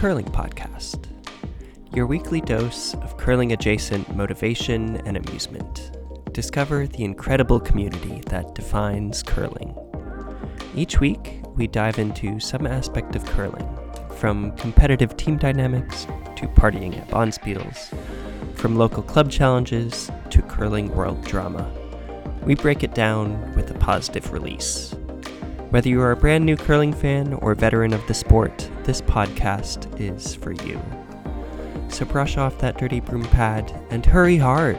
curling podcast. Your weekly dose of curling adjacent motivation and amusement. Discover the incredible community that defines curling. Each week, we dive into some aspect of curling, from competitive team dynamics to partying at Bonspiels, from local club challenges to curling world drama. We break it down with a positive release. Whether you are a brand new curling fan or veteran of the sport, this podcast is for you. So brush off that dirty broom pad and hurry hard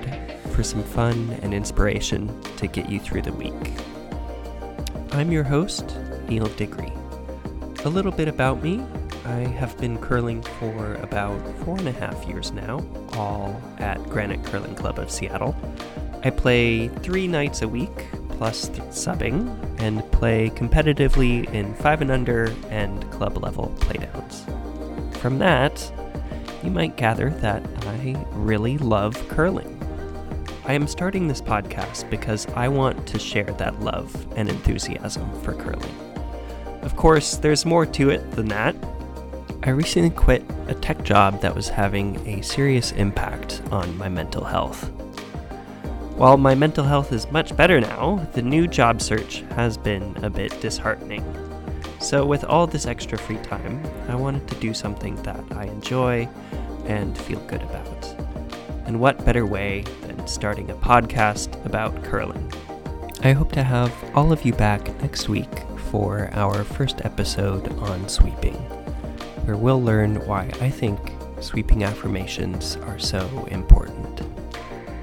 for some fun and inspiration to get you through the week. I'm your host, Neal Digre. A little bit about me I have been curling for about four and a half years now, all at Granite Curling Club of Seattle. I play three nights a week, plus subbing, and play competitively in 5 and under and club level playdowns. From that, you might gather that I really love curling. I am starting this podcast because I want to share that love and enthusiasm for curling. Of course, there's more to it than that. I recently quit a tech job that was having a serious impact on my mental health. While my mental health is much better now, the new job search has been a bit disheartening. So, with all this extra free time, I wanted to do something that I enjoy and feel good about. And what better way than starting a podcast about curling? I hope to have all of you back next week for our first episode on sweeping, where we'll learn why I think sweeping affirmations are so important.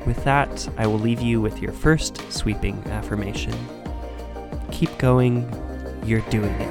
With that, I will leave you with your first sweeping affirmation. Keep going, you're doing it.